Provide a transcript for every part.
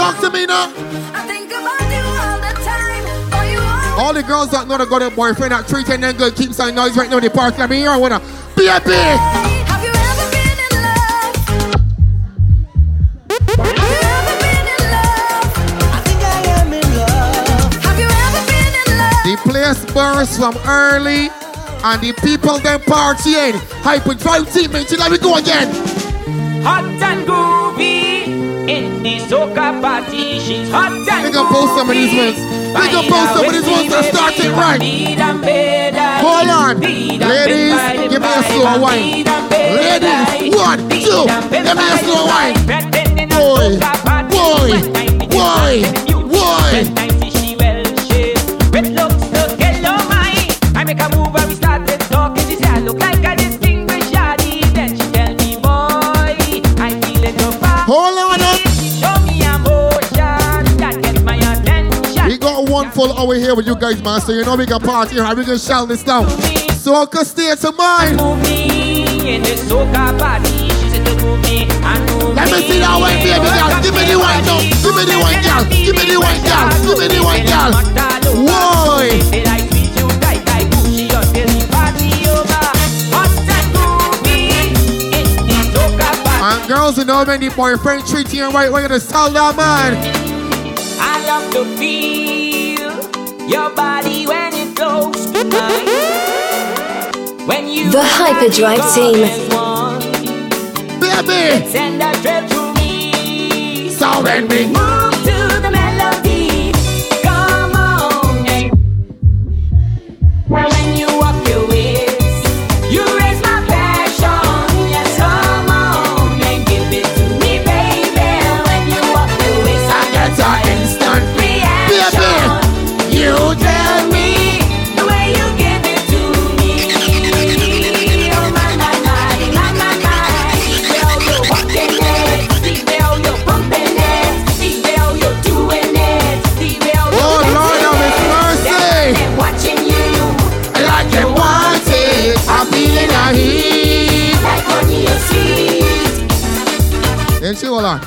Talk to me now. All the girls that know they got a boyfriend that treating them good, keep some noise right now in the park. Let me hear I wanna be a big. The place burst from early and the people then partying. Hyperdrive team, man, let me go again. Hot and groovy in the soca party. She's hot and Big up both some of these ones. Big up both some of these ones that started right. Hold on. Ladies, give me a slow wine. Ladies, one, two, give me a slow wine. Boy, boy, boy, boy. Full hour here with you guys, man. So you know we can party here. We can shout this down. Soca said to move Let me see that one, baby girl. Give me the one, no. Give me the one, girl. Give me the one, girl. Give me the one, girl. Why? You and girls who know when the boyfriend treat you right, we're gonna tell that man. I love the feel your body when it's close to mine. When you The Hyperdrive Team. Baby. Send a thrill to me. So when we move Hold on.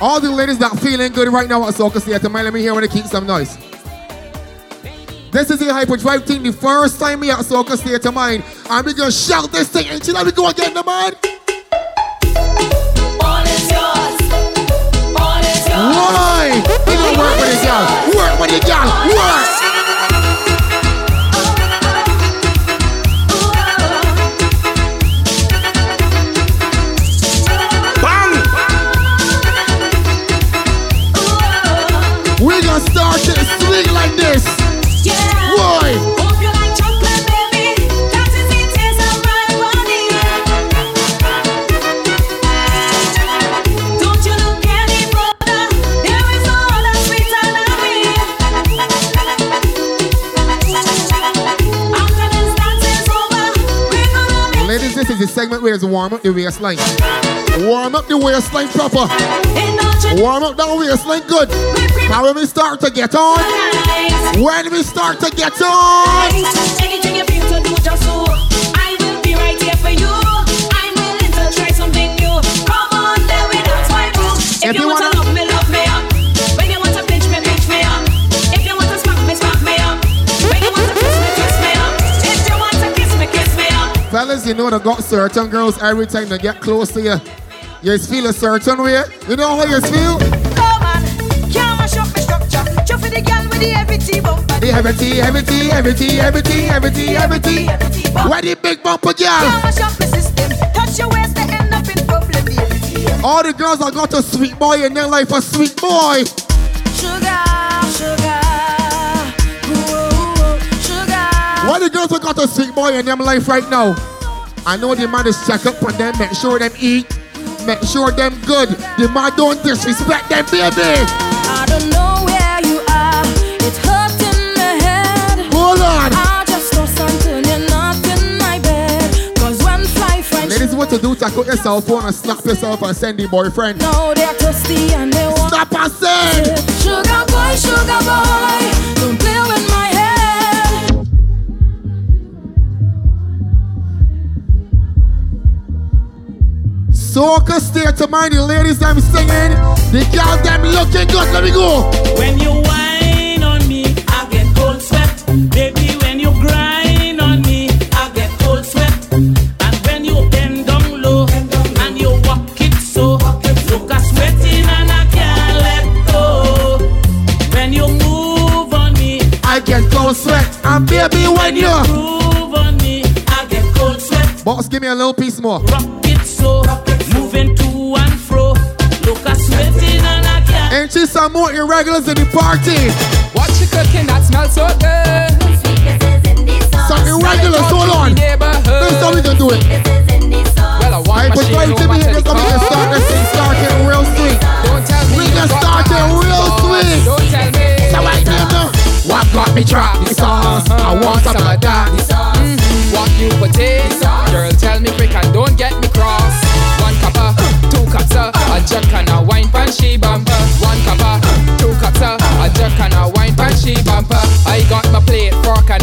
All the ladies that feeling good right now at Soca Theatre, man, let me hear when they keep some noise. This is the Hyperdrive team, the first time me at Soca Theatre, mine. And we gonna shout this thing, and she let me go again, the man. All is yours. All is yours. Why? We gonna work with the girl. Work with the girl. Work. Swing segment where it's warm up the waistline. Warm up the waistline proper. Warm up that waistline good. Now when we start to get on, when we start to get on, because you know the got certain girls every time they get close to you, you feel a certain way. You know how you feel? The heavy T heavy T, heavy T, heavy T, heavy T, heavy T, heavy T. Where the big bumper girl? Can't All the girls are got a sweet boy in their life, a sweet boy. Sugar, sugar. Why the girls have got a sweet boy in their life right now? I know the man is check up on them, make sure them eat, make sure them good. The man don't disrespect them, baby. I don't know where you are. It's hurts in the head. Hold on. I just know something you're not in my bed. Cause when fly French Ladies, what to do? Take out your cell phone and snap yourself and send the boyfriend. No, they're thirsty and they want Snap and send. Sugar boy, sugar boy, don't Soca state of mind the ladies I'm singing. The girls them looking good. Let me go. When you whine on me, I get cold sweat. Baby, when you grind on me, I get cold sweat. And when you bend down low and you walk it so, look a sweating and I can't let go. When you move on me, I get cold sweat. And baby, when you boss, give me a little piece more. Rock it so, moving to and fro. Look a sweating and I can't. Ain't she some more irregulars in the party? What you cooking that smells so good? Some irregulars, hold on. This is how we gonna do it. Well, I want I put machine, right no to me matter here. the Come here, start this thing starting real sweet. Don't tell me We you can start my it real sweet. Don't tell me. So I tell you, what got me drop the sauce? I want some of that.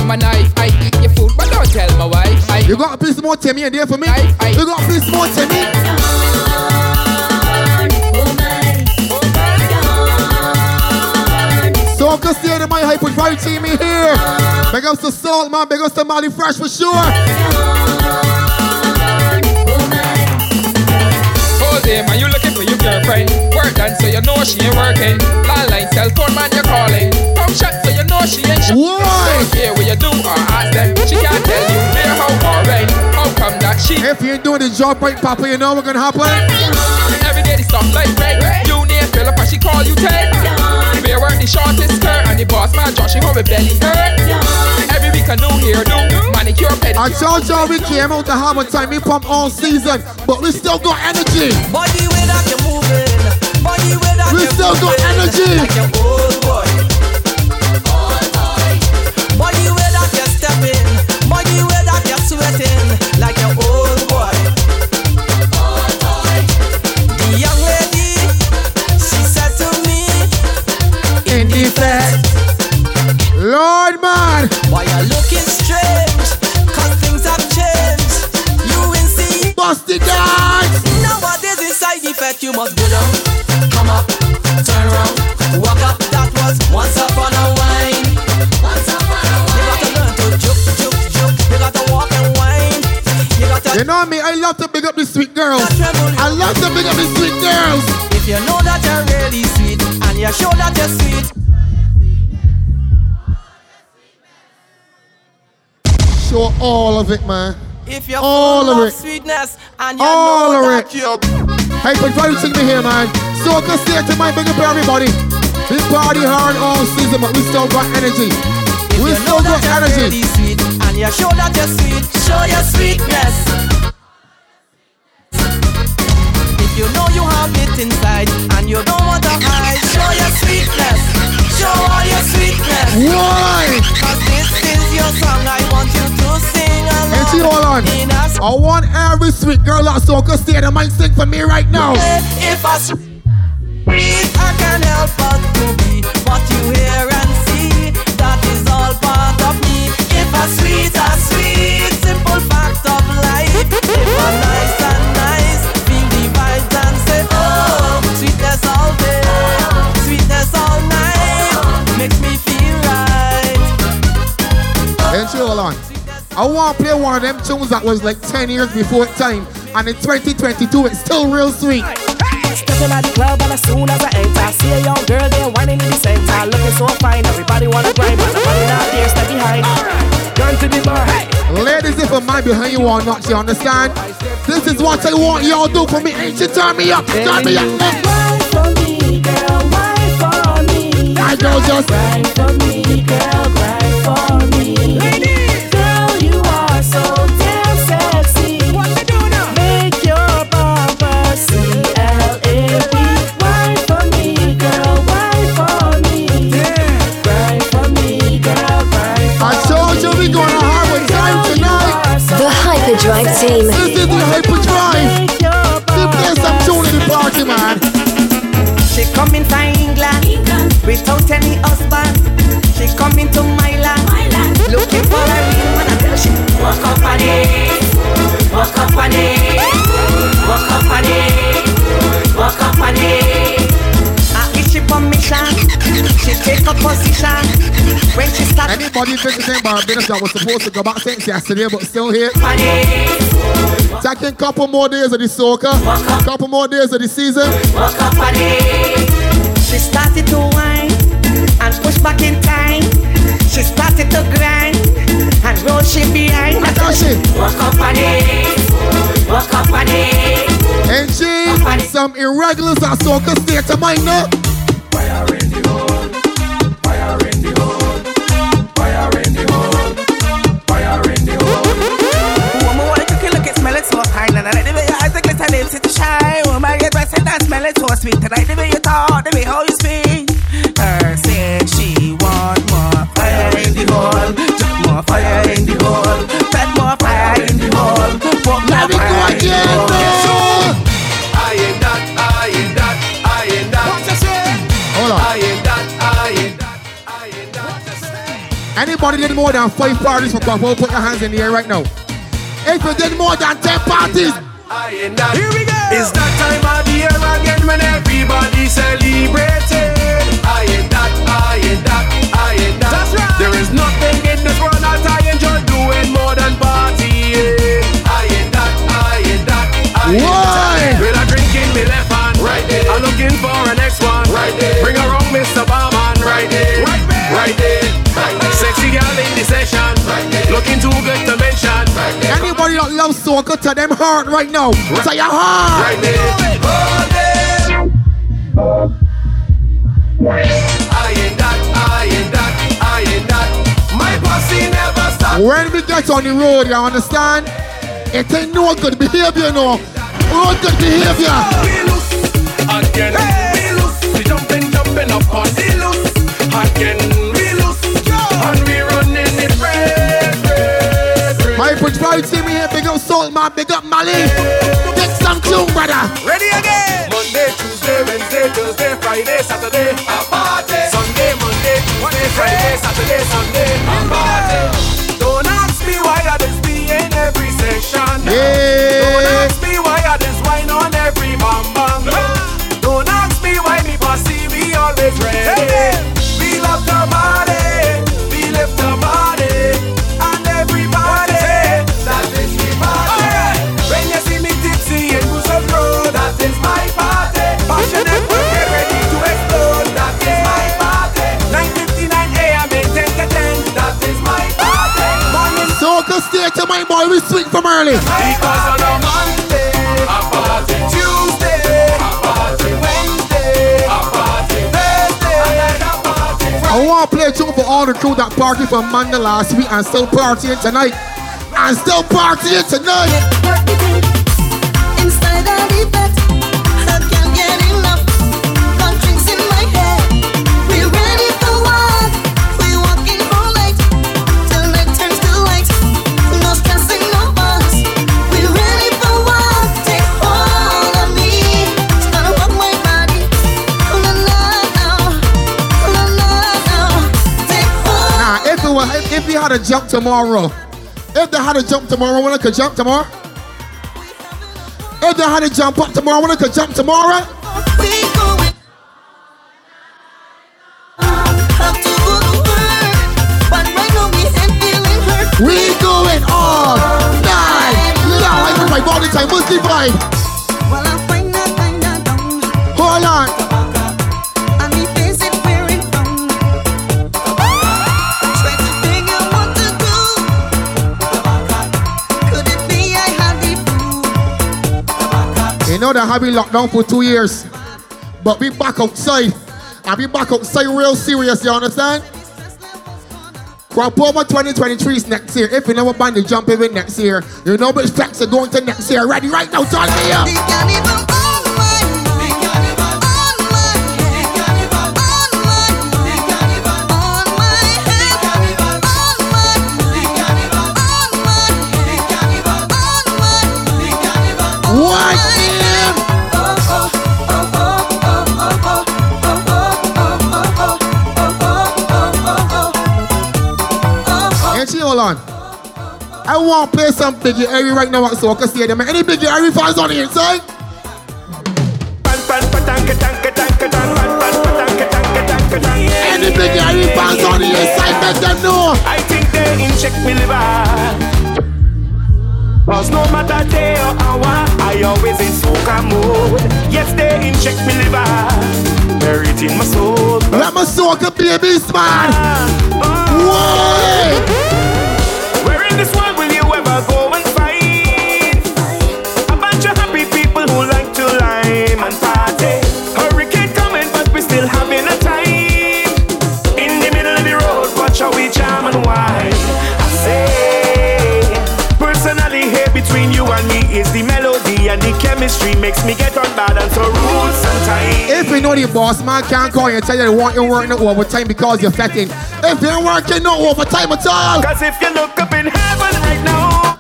My knife. I eat your food, but don't tell my wife. I You got a piece more Timmy in there for me? Aye, aye. You got a piece more Timmy? Soca stay in my hyperdrive team in here. Big ups to Salt, man. Big ups to Molly Fresh for sure. Hold there, man, you looking for your girlfriend. Work done, so you know she ain't working. Landline, cell phone, man, you're calling. Come shut, so you she ain't sh- Why? Don't care what you do or ask them. She can't tell you where, how, or when. How come that she If you ain't doing the job right, Papa, you know what's gonna happen? every day the stuff like red? You name Philip and she call you Ted. Bear work the shortest skirt and the boss man Josh, she home with belly hurt. Every week a new hairdo, manicure, pedicure. I told y'all we came out to have a time. We pump all season, but we still got energy. Body way that you're moving. Body way that We you're still got moving. energy. Like must go down, come up, turn around, walk up. That was once upon a wine. Once upon a wine. You gotta learn to juke, juke, juke. You gotta walk and wine. You gotta You know me, I love to big up the sweet girls. I love to big up the sweet girls. If you know that you're really sweet and you show that you're sweet, Show all of it, man. If you're All full of of, it. sweetness and you All know of that it. you're Hey, but try to take me here, man. So can stay to my big up everybody. We party hard all season, but we still got energy. We you still know got that energy. really sweet and you show that you're sweet, show your sweetness. If you know you have it inside and you don't want to hide, show your sweetness, show all your sweetness. Why? Cause this is your song, I want you to sing along. Hey, see, hold on. In want every sweet girl that soca stay the mic sing for me right now. If I sweet, I can't help but to be what you hear and see. That is all part of me. If I sweet, I sweet, simple fact of life. If I nice and hold on. I want to play one of them tunes that was like 10 years before time. And in 2022, it's still real sweet. Stepping at the club and as soon as I enter, see a young girl there whining in the center, looking so fine. Everybody wanna grind, but nobody not there, step behind. Gun to the bar. Ladies, if a man behind you or not, you understand? This is what I want y'all do for me. Ain't you turn me up? Turn me up. eh. For me, girl, wine for me. My girl just Grind for me, girl, grind for me. Girl, coming from England, England. without any husband. She coming to my land, my land. looking for a real man. I tell she what company, on company. walk company. on it, walk up on she take a position. When she start, anybody think the same Barbados that was supposed to go back since yesterday but still here? Taking couple more days of the soccer, couple more days of the season. What company. She started to whine and push back in time. She started to grind and roll she behind. I thought she Walk up on it. Walk up on it. and she some irregulars are soca state of mind now. Anybody did more than five parties for Guapo, put your hands in the air right now. If you did more than ten parties, I ain't that. Here we go. It's that time of the year again when everybody celebrating. I ain't that, I ain't that, I ain't that. That's right. There is nothing in this world that I enjoy doing more than partying. I ain't that, I ain't that, I ain't Why? that. With a drink in me left hand, right there. I'm looking for a next one, right there. Bring around Mr. Barman, right there, right there, right there. Right there. Sexy girl in the session. Looking too good to mention, right anybody that loves soca to them heart right now. To your heart. Right there. Hold it. I ain't that, I ain't that, I ain't that. My pussy never stop. When we get on the road, you understand? It ain't no good behavior, no. No good behavior. We loose again. We loose. We jumping, jumping up on the loose again. Up Salt big up Mali. Get some tune, brother. Ready again. Monday, Tuesday, Wednesday, Thursday, Friday, Saturday, a party. Sunday, Monday, Tuesday, Friday, Saturday, Sunday, a party. Don't ask me why I just be in every session. Yeah. We swing from early. because on a Monday, a party. Tuesday, a party. Wednesday, a party. Thursday, another party. I want to play a tune for all the crew that party from Monday last week and still partying tonight. And still partying tonight. Had a jump tomorrow, if they had to jump tomorrow, when I could jump tomorrow? If they had to jump up tomorrow, when I could jump tomorrow? We going to to now all night long. I put my body time, Muslim vibe. That have been locked down for two years. But we back outside. And we back outside real serious, you understand? Over 2023 is next year. If you never ban the jump even next year, you know which tracks are going to next year. Ready right now, turn me up. I want to play some Biggie Irie right now at Soca Stadium. Any Biggie Irie fans on the inside? Any Biggie Cause on the inside, make them know. I think they in check me liver. Cause no matter day or hour, I always in soca mode. Yes, they in check me liver. Bury it in my soul. Let my soca babies, man. Ah, ah. Why? Where in this world chemistry makes me get on bad and so rules sometimes. If you know the boss man can't call you and tell you they want you working no overtime because you're fetting. If you're working no overtime at all. Cause if you look up in heaven right now,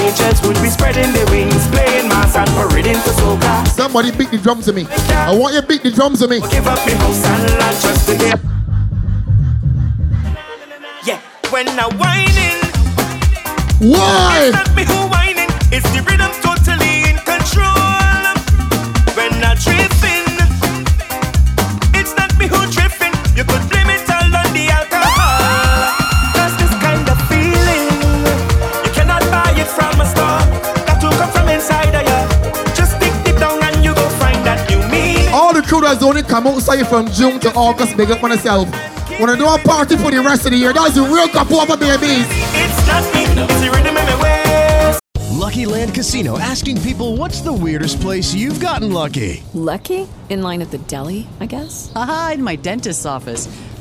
angels would be spreading their wings, playing mass and parading for soca. Somebody beat the drums to me. I want you to beat the drums to me. Give up me house and land just to hear. Yeah, when I whining, Why? it's not me who whining, it's the rhythm only come outside from June to August, big up on yourself. Wanna do a party for the rest of the year? That's a real couple of babies. It's not me, it's rhythm in my waist. Lucky Land Casino asking people what's the weirdest place you've gotten lucky? Lucky? In line at the deli, I guess? Aha, in my dentist's office.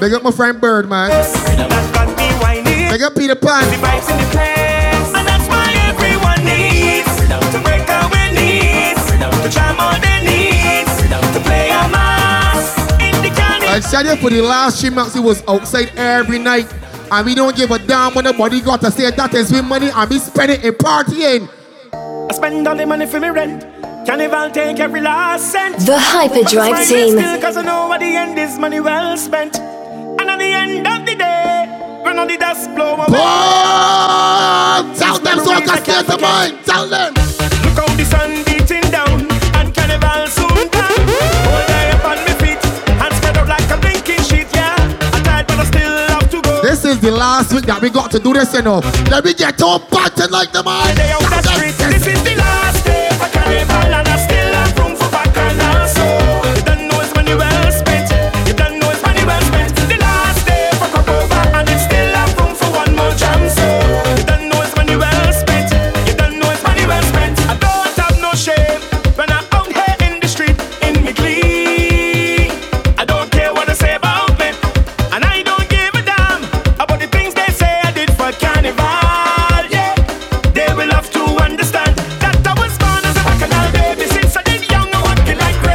Big up my friend Bird, man. got Big up Peter Pan. the vibes in the place, and that's why everyone needs to break our knees, to jam all their needs, to play a mass in the candy. I said it for the last three months, he was outside every night. And we don't give a damn when nobody got to say that is with money and we spend it in partying. I spend all the money for me rent. Carnival take every last cent. The Hyperdrive But team. Still, cause I know at the end is money well spent. And at the end of the day, when all the dust blow away. Oh, tell them so I can stay to mind. Tell them. Look how the sun beating down and carnival soon come. Hold I up on my feet and spread out like a blinking sheet, yeah. I tried but I still have to go. This is the last week that we got to do this, you know. Let me get to party like the man. Day out the street, this is the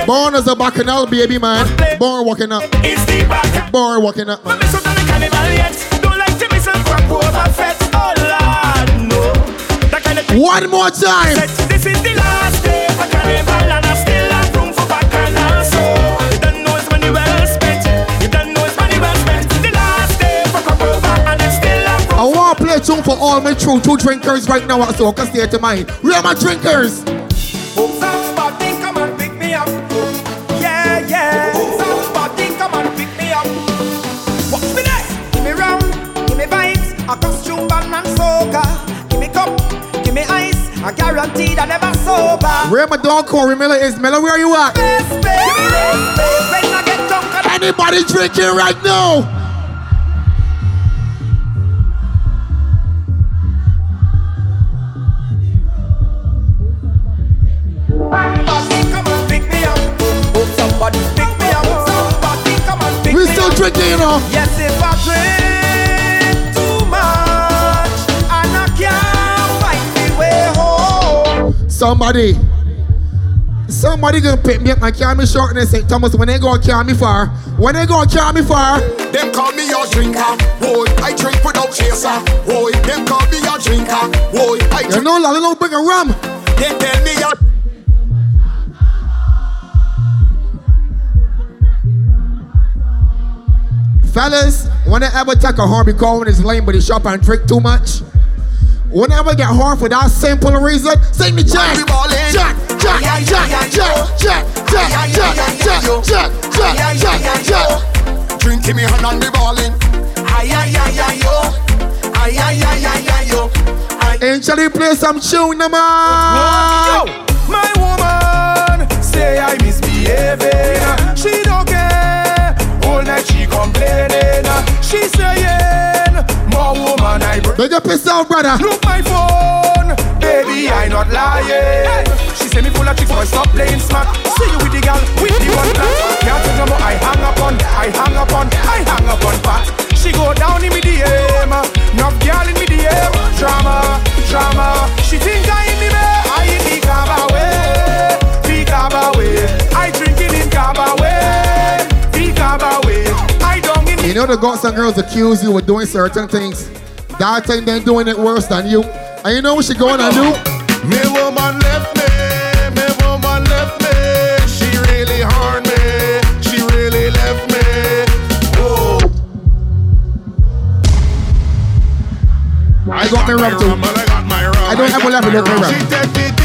Born as a bacchanal baby, man. Born walking up. It's the back. Born walking up. Miss out on the carnival yet. Don't like to miss a Crop Over fest. Oh Lord, no. That kind of One more time. This is the last day for carnival and I still have room for bacchanal. So you don't know it's money well spent. You don't know it's money well spent. The last day for crop over and I still have room. I want to play a tune for all my true two drinkers right now, so I can stay to mind. Where are my drinkers? guaranteed I never sober. Where my Corey Miller is, Miller, where you at? Anybody drinking right now? Somebody pick me up. Somebody come and pick we still drinking, you know. Yes, if I drink. Somebody. Somebody gonna pick me up and carry me short in St. Thomas when they gonna carry me far. When they gonna carry me far. Them call me a drinker, boy. I drink without chaser, boy. Them call me a drinker, boy. I drink. You know, Lolly don't bring a rum. They tell me a Fellas, when they ever take a horn because when it's lame but he shop and drink too much. Whenever get horn for that simple reason, sing the jack. Jack, jack, jack, jack, jack, jack, jack, jack, jack, jack, jack, jack, jack. drink in me hand and be balling. Ay, ay, ay, ay, yo. Ay, ay, ay, ay, yo. We play some tune, man? Yo, I bring. Big up yourself, brother. Look my phone, baby, I not lying. She say me full of tricks, boy, stop playing smart. See you with the girl, with the one plan. Can't take no more. I hang up on, I hang up on, I hang up on fat. She go down in me DM, no girl in me DM. Drama, drama. She think I in the bed, I in the cabaway, the cabaway. I drinking in cabaway, the cabaway. I don't in You know the gods and girls accuse you of doing certain things. That time they're doing it worse than you. And you know what she going to do? Me woman left me, me woman left me. She really harmed me, she really left me. Oh, I got my rum too. I got my rum. I don't ever it, look my rum.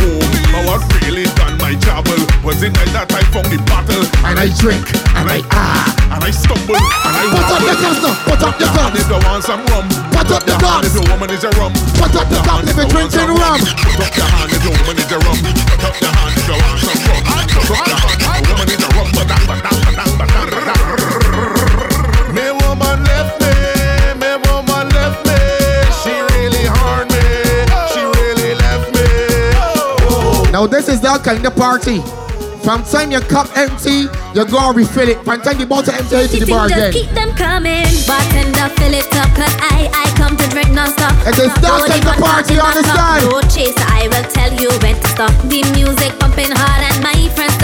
Home. But what really done my trouble was the night that I found the bottle, and I drink, and I ah, and I stumble, and I Put up the guns now, put up the hand guns. If you want some rum, Put up the hand guns. If your woman is a rum, Put up the guns if you're drinking rum. Put up your hand if your woman is a rum. Put up your hand if you want some rum. Put up your hand if your woman is a rum. Ba-dang, ba-dang, ba-dang, ba-dang, Now this is that kind of party. From time your cup empty, you go and refill it. From time you bottle empty, you to the bar again. keep them coming. Bartender, fill it up, cause I, I come to drink non-stop. It is that Rolling kind of on party, top, understand? No chaser, I will tell you when to stop. The music pumping hard and my friends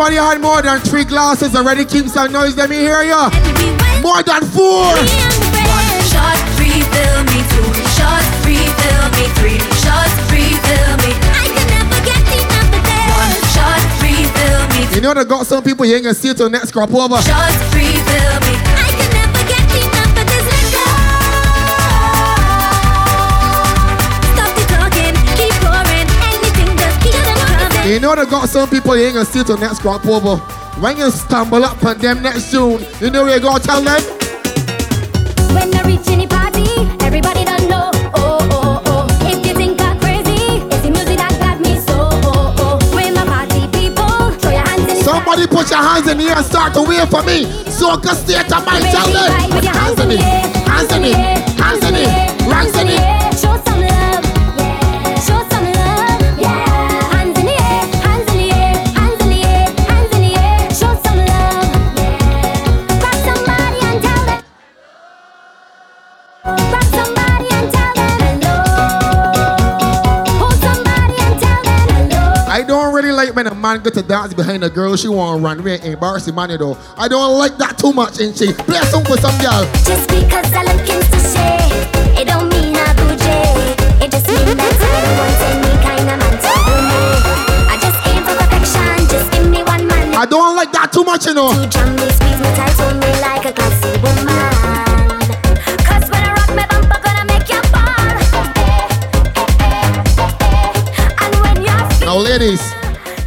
Anybody had more than three glasses already? Keep some noise, let me hear ya. More than four. Shot, refill me two. Shot, refill me three. Shot, refill me. I can never get enough of this. One shot, refill me. You know they got some people you ain't gonna see till next crop over. Shot, You know they got some people you ain't gonna see till next October. When you stumble up on them next June, you know what you gotta tell them? When I reach any party, everybody don't know. Somebody put your hands in the air and start to wave for me. So I can stay at my challenge. Hands in it, hands in it, hands in it, hands in it. when a man get to dance behind a girl, she want to run away embarrassing money though. I don't like that too much, and she play a song for some girl. Just because I look into shade, it don't mean I bougie. It just means that I don't want any kind of man to do me. I just aim for perfection, just give me one man. I don't like that too much, you know. To jam me, squeeze me tight, hold me like a classy woman. Eh, eh, eh, ladies.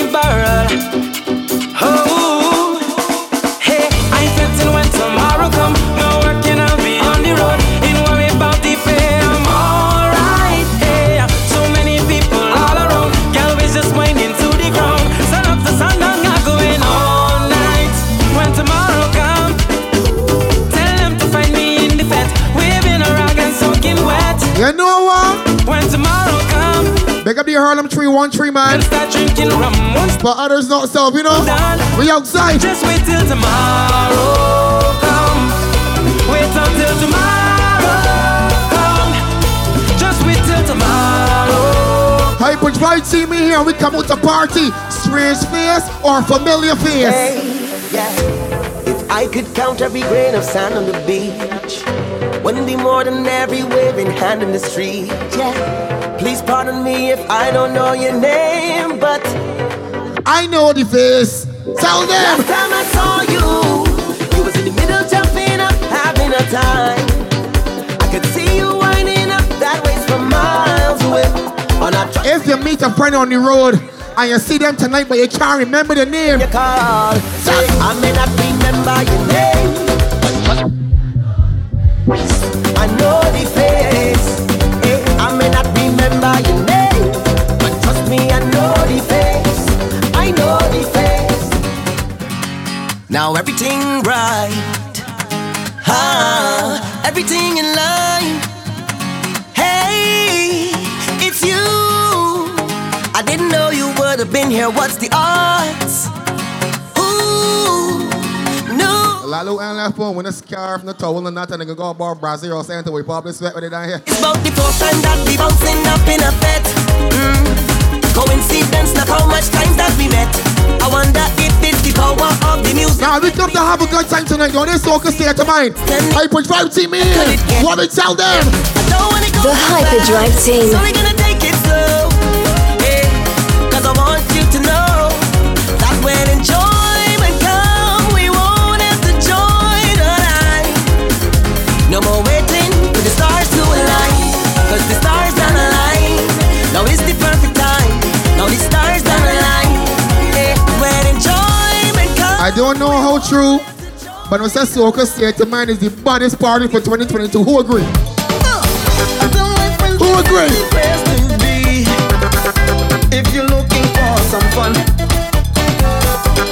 have to work tomorrow. Yeah, he gone mad. It's fat and wine and drinking by the barrel. Oh, hey, I said till when tomorrow come, no working I'll be on the road. Ain't worry about the pay, I'm alright. Hey, so many people all around, girl is just whining to the ground. Sun up to sundown, not going all night. When tomorrow come, tell them to find me in the fete, waving a rag and soaking wet. You know what? When tomorrow come, Big up the Harlem Tree One Tree, man. start drinking rum. Once But others not self, you know. We outside. Just wait till tomorrow come. Wait until tomorrow come. Just wait till tomorrow. Hyper right, see me here. We come out to party. Strange face or familiar face. Hey, yeah. If I could count every grain of sand on the beach, wouldn't be more than every waving hand in the street. Yeah. Please pardon me if I don't know your name, but I know the face. Tell them. last time I saw you, you was in the middle jumping up, having a time. I could see you winding up that waist from miles away. On a truck If you meet a friend on the road and you see them tonight, but you can't remember the name, you call, say I may not remember your name, but I know the face. Now everything right, ah, everything in line. Hey, it's you. I didn't know you would have been here. What's the odds? Ooh, no. Lalo and left phone when a scarf, no towel, and nothing. Nigga go about Brazil or Santa, we probably sweat with it down here. It's about the potion that we bouncing up in a bed. Now we come to have a good time tonight. Yo, this soca state of mind. Hyper Drive team in. What we tell them? The Hyperdrive team. Don't know how true, but say soca state of mind is the baddest party for 2022. Who agree? Who agree? If you're looking for some fun,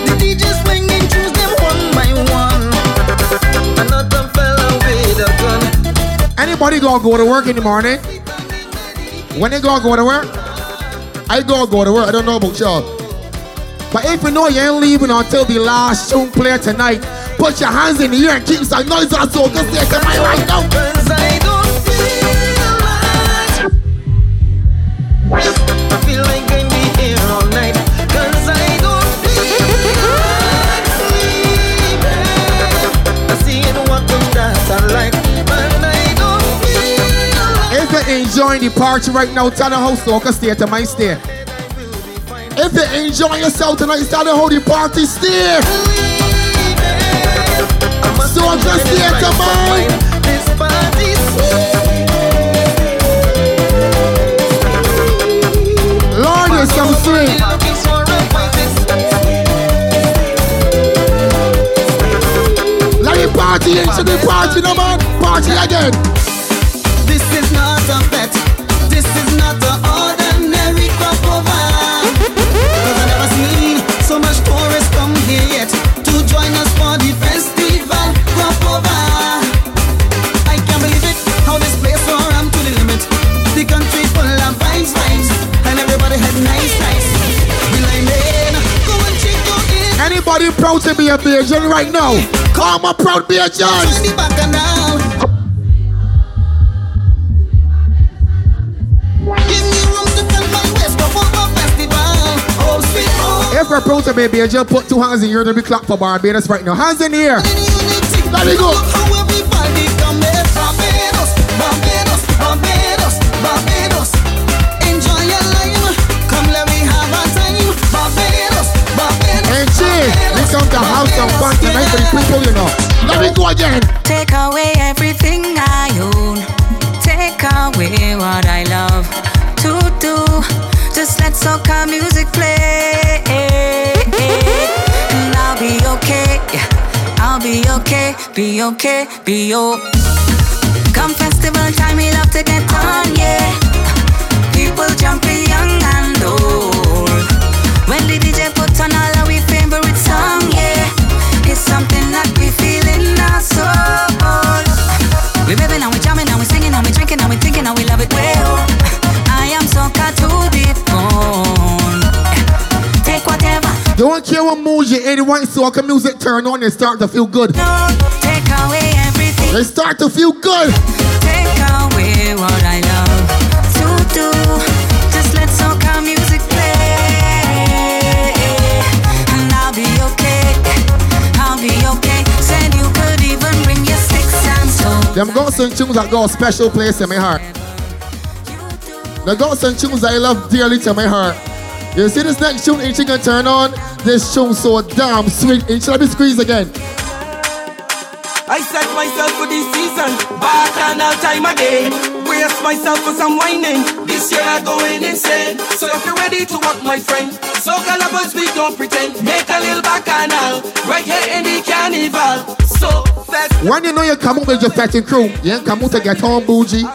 the DJ's swinging tunes them one by one. Another fella with a gun. Anybody gonna go to work in the morning? When they gonna go to work? I gonna go to work. I don't know about y'all. But if you know you ain't leaving until the last tune play tonight, put your hands in the air and keep some noise on soca state of mind right now. I feel like I feel like I'd be here all night. Cause I don't feel like. I see it I like. But I don't feel If you're enjoying the party right now, tell them how soca state of mind stay. If you're enjoying yourself tonight, them how the party stay. Soca state of mind. this party's Lord, there's some swing. Let me party into the party, no man. Party again. This is not a bet. This is not an proud to be a Bajan right now? Come a proud Bajan. The and down. Give me room to tell my waist for Proto Baby, just put two hands in here to be clap for Barbados right now. Hands in here. Let me go. Barbados, Barbados, Time. Barbados, Barbados. And fun tonight for the people, you know. Let me go again. Take away everything I own. Take away what I love to do. Just let soca music play. And I'll be okay. I'll be okay. Be okay. Be okay. Come festival time, we love to get on, yeah. People jumping young and old. When the DJ put on all our favorite song, yeah. It's something that we feel in our soul. We rapping and we jamming and we singing and we drinking and we thinking and we love it up. I am soca to the bone. Take whatever. Don't care what mood you're in, when soca music turn on, and start to feel good. Take away everything. They start to feel good. Take away what I love Them got some tunes that got a special place in my heart. The got and tunes I love dearly to my heart. You see this next tune, you gonna turn on? This tune so damn sweet. You let me squeeze again? I set myself for this season, bacchanal time again. Brace myself for some whining. This year I'm going insane. So if you're ready to walk, my friend, so lovers we don't pretend. Make a little bacchanal right here in the carnival. So fast. When you know you come out with your fetching crew, you ain't come out to get on bougie.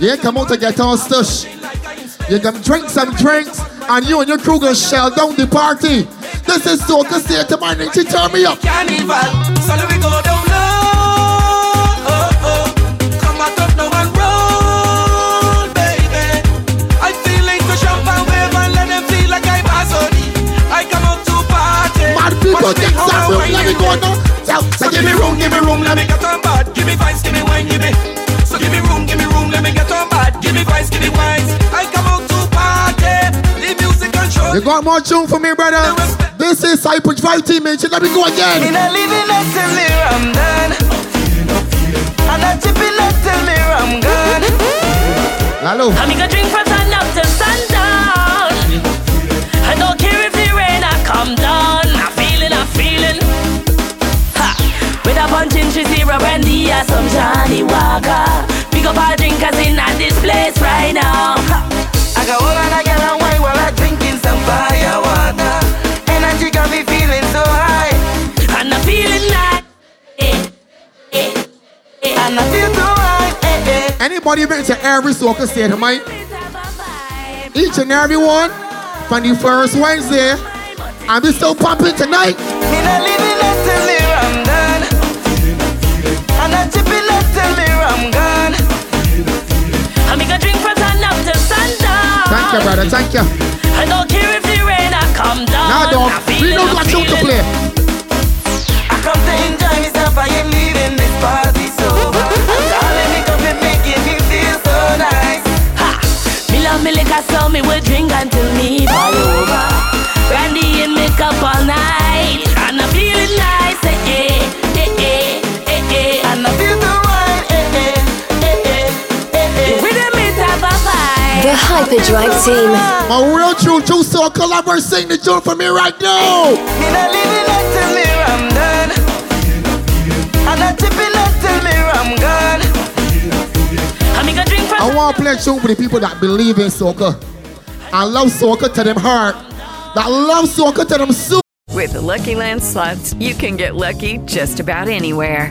You ain't come out to get on stush. You gonna drink some drinks, and you and your crew gonna shell down the party. This is Soca State of Mind, and she turn me up. Carnival, so let we go down Mad people Watch me get how some I room, whine let me it. go now. Tell, So give me room, give me room, let me get on bad. Give me vibes, give me wine, give me. So give me room, give me room, let me get on bad. Give me vibes, give me wines. I come out to party. The music control. You got more tune for me, brother? This is Hyperdrive Team, and she let me go again. In a living until me I'm done. And a chipping until me I'm gone. Hello. I'm gonna drink from sun up to sundown. I don't care if the rain I come down. With a punch in zero brandy or some Johnnie Walker. Pick up our drinkers in at this place right now. Ha! I got all and I get on wine while I drinking some fire water. Energy got me feeling so high. And I'm feeling nice. And I feel so high. Eh, eh. Anybody been to every Soca State of Mind? Each and every one from the first Wednesday. And we still pumping tonight. I'm gone. I'm gonna drink from sun up to sundown. Thank you, brother. Thank you. I don't care if the rain I come down. Now, dog, I'm we feeling, know I'm what tune to play. I come to enjoy myself. I ain't leaving this party sober. I'm calling me up and making me feel so nice. Me love me liquor, so me will drink until me fall over. Brandy and makeup all night, and I'm feeling nice, eh eh eh eh eh eh. And I feel Hyperdrive Team. My real true true soul collaborate sing the tune for me right now. Me not living until me I'm done. And I chipping until me I'm gone. I'm gonna drink from I want to play a tune for the people that believe in soca. I love soca to them heart. That love soca to them soul. With the Lucky Land slots, you can get lucky just about anywhere.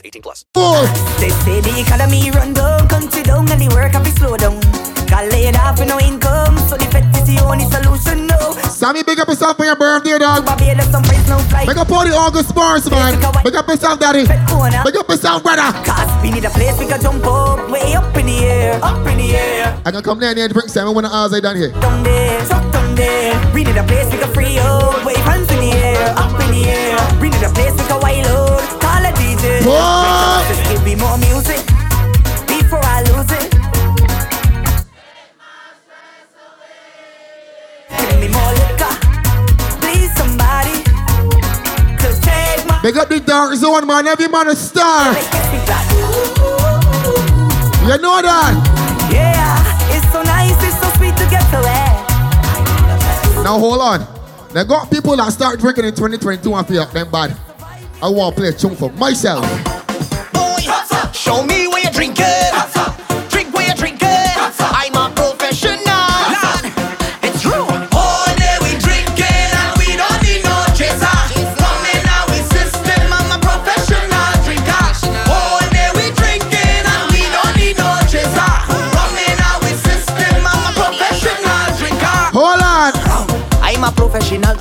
18 plus. They say the economy run down, country down, and the work have to slow down. Got laid off with no income, so the vet is the only solution. No, Sammy, big up yourself for your birthday, dog. Barbados some place no flight. Big up all the August sports, man. Big up yourself, daddy. Big up yourself, brother. Cause we need a place we can jump up, way up in the air, up in the air. I can come down here and drink seven when the hours I done here. Down there, shut down there. We need a place we can free up, wave hands in the air, up in the air. We need a place we can wild out, call a DJ. What? Just give me more music before I lose it. Give me more liquor, please somebody to take my. Big up the dark zone, man. Every man a star. You know that? Yeah, it's so nice, it's so sweet to get to it. Now hold on. They got people that start drinking in 2022 and feel them bad. I want to play a tune for myself. Boy, Show me where you're drinking.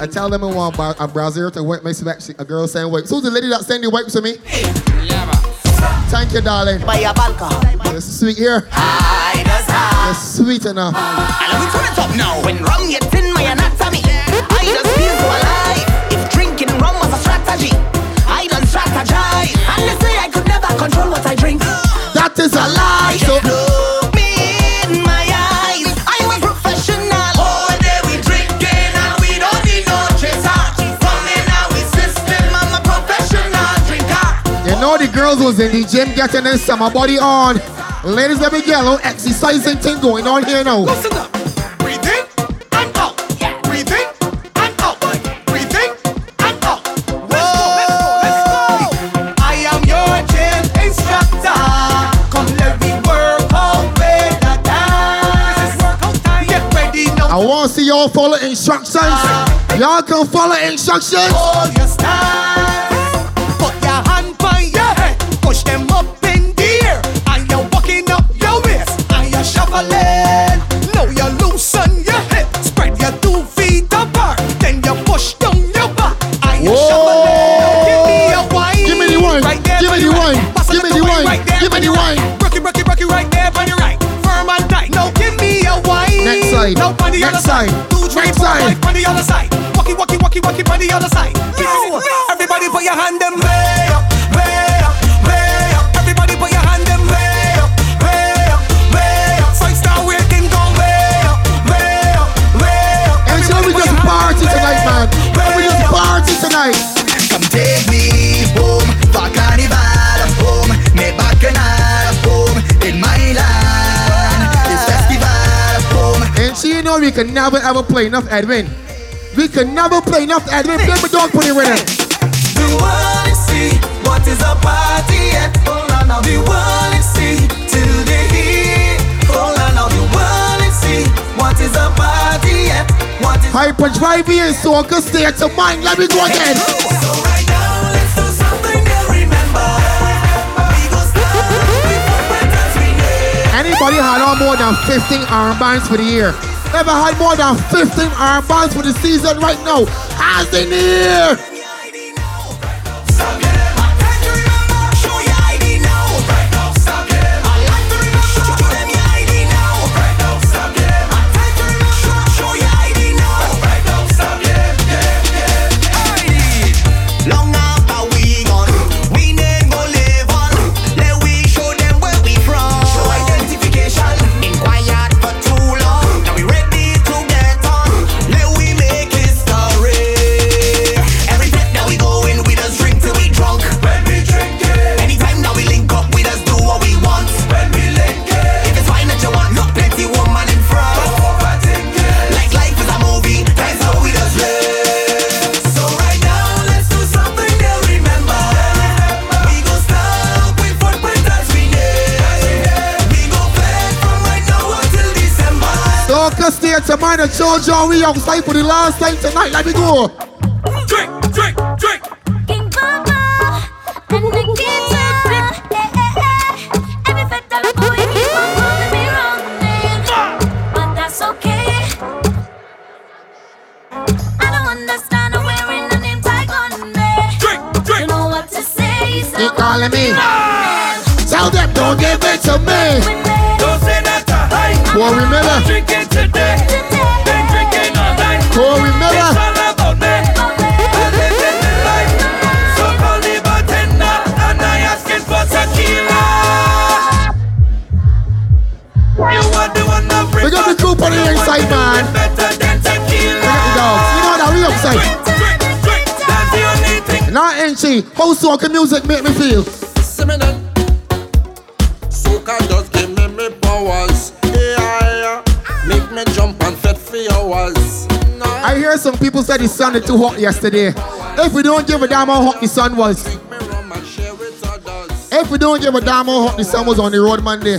I tell them I want bar- a browser to wipe my selection. A girl saying wipe. Who's the lady that send the wipes to me? Thank you, darling. By a balcony. You're sweet here. I does You're sweet enough. And we turn it up now. When rum gets in my anatomy, I just feel so alive. If drinking rum was a strategy, I done strategize. And they say I could never control what I drink. That is a lie. So the girls was in the gym getting their summer body on. Ladies, let me get a little exercising thing going on here now. Listen up. Breathe in and out. Breathe in and out. Breathe in and out. Let's go, let's go, let's go. I am your gym instructor. Come let me work out with the dance. This is workout time. Get ready now. I want to see y'all follow instructions. Ah. Y'all can follow instructions. Hold your stance. Shuffling. Now you loosen your hip. Spread your two feet apart. Then you push down your back. And you're shuffling. Give me a wine. Give me the wine. Right there Give me the wine. Give me the wine. right there Give me the wine. Rocky, rocky, rocky right there on your right. Firm and tight. Now give me a wine. Next side. Now on the Next other side. side. Two, three, Next four, side. five on the other side. Walkie, walkie, walkie, walkie on the other side. No. Everybody put your hand them we can never ever play enough Edwin. We can never play enough Edwin. Play my dog put it in it. The world is see what is a party at. Hold on now, the world see till they hear. Hold on now, the world see what is a party at. What is Hyperdrive and soca state of mind. Let me go again. so right now? Let's do something to remember. We go start with footprints as we name. Anybody had on more than 15 armbands for the year? Ever had more than 15 armbands for the season right now? Hands in air. Mind of Jojo. We outside for the last time tonight. Let me go. How music make me feel? Seminal. Soca just give me me powers. Yeah, uh, make me jump and fit for hours. I hear some people said the sun is too hot yesterday. If we don't give a damn how hot the sun was. If we don't give a damn how hot the sun was on the road Monday,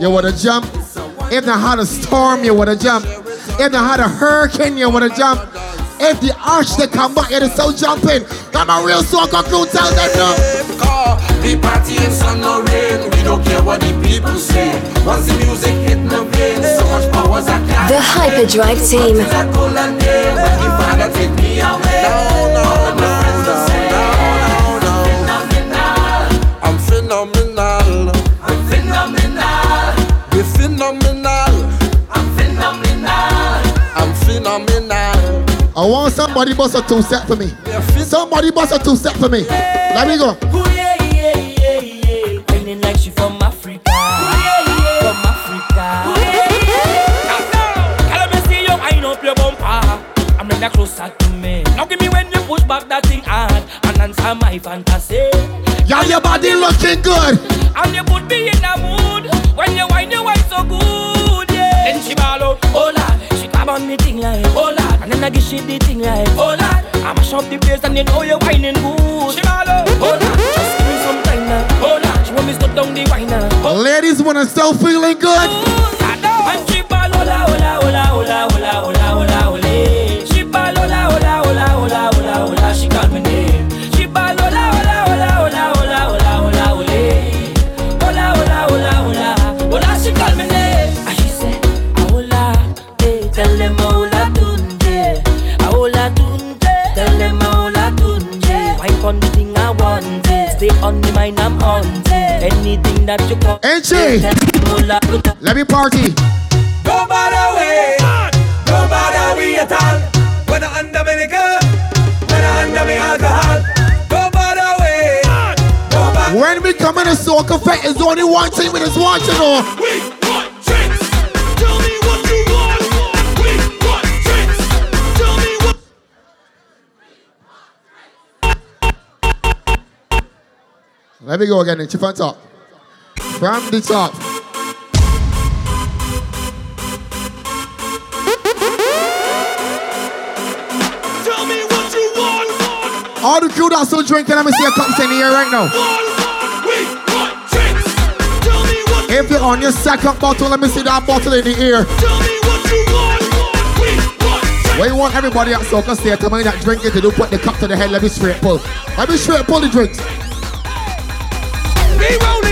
you would have jumped. If they had a storm, you would have jumped. If they had a hurricane, you would have jumped. If the arch they come back, you'd still jumping. I'm a real soca crew, tell them no. The party in sun or rain, we don't care what the people say. Once the music hit the vein, so much powers I can't. The Hyperdrive team. That cool and day, when the father take me away. All my friends will say, I'm phenomenal. I'm phenomenal. We're phenomenal. I'm phenomenal. I'm phenomenal. I want somebody bust a two set for me. Somebody bust a two set for me. Let me go. Ooh, yeah, yeah, yeah, yeah. Whining like she from Africa. From Africa. Girl, me see you wind up your bumper. I'm bring closer to me. Now give me when you push back that thing hard and answer my fantasy. Y'all, your body looking good. And you put me in a mood when you wine, you wine so good, yeah. Then she ball out, oh lord, she grab on me thing like, oh lord, and I give shit the thing right. Hold on, I mash up the place and you know you're whining good. Shimalo, hold on, just give me some time now. Hold on, she want me stop down the wine now. Oh. Ladies wanna start feeling good. Ooh, I know. And she ball, hola, hola, hola, hola, hola, hola, hola. That you call. NG, let me party. Go bother way, go bother we at all. When I under me liquor, when I under me alcohol. Go bother way, go bother. When we come in a soca fete, it's only one thing we just want to. We want drinks. Tell me what you want. We want drinks. Tell me what. Let me go again, it's from top. From the top. Tell me what you want. All the crew that's still drinking, let me see a cups in here right now. We want drinks. Tell me what. If you're on your second bottle, let me see that bottle in the air. Tell you want. We want drinks. What you want everybody at Soca State to mind that drinking to do, put the cup to the head, let me straight pull. Let me straight pull the drinks. We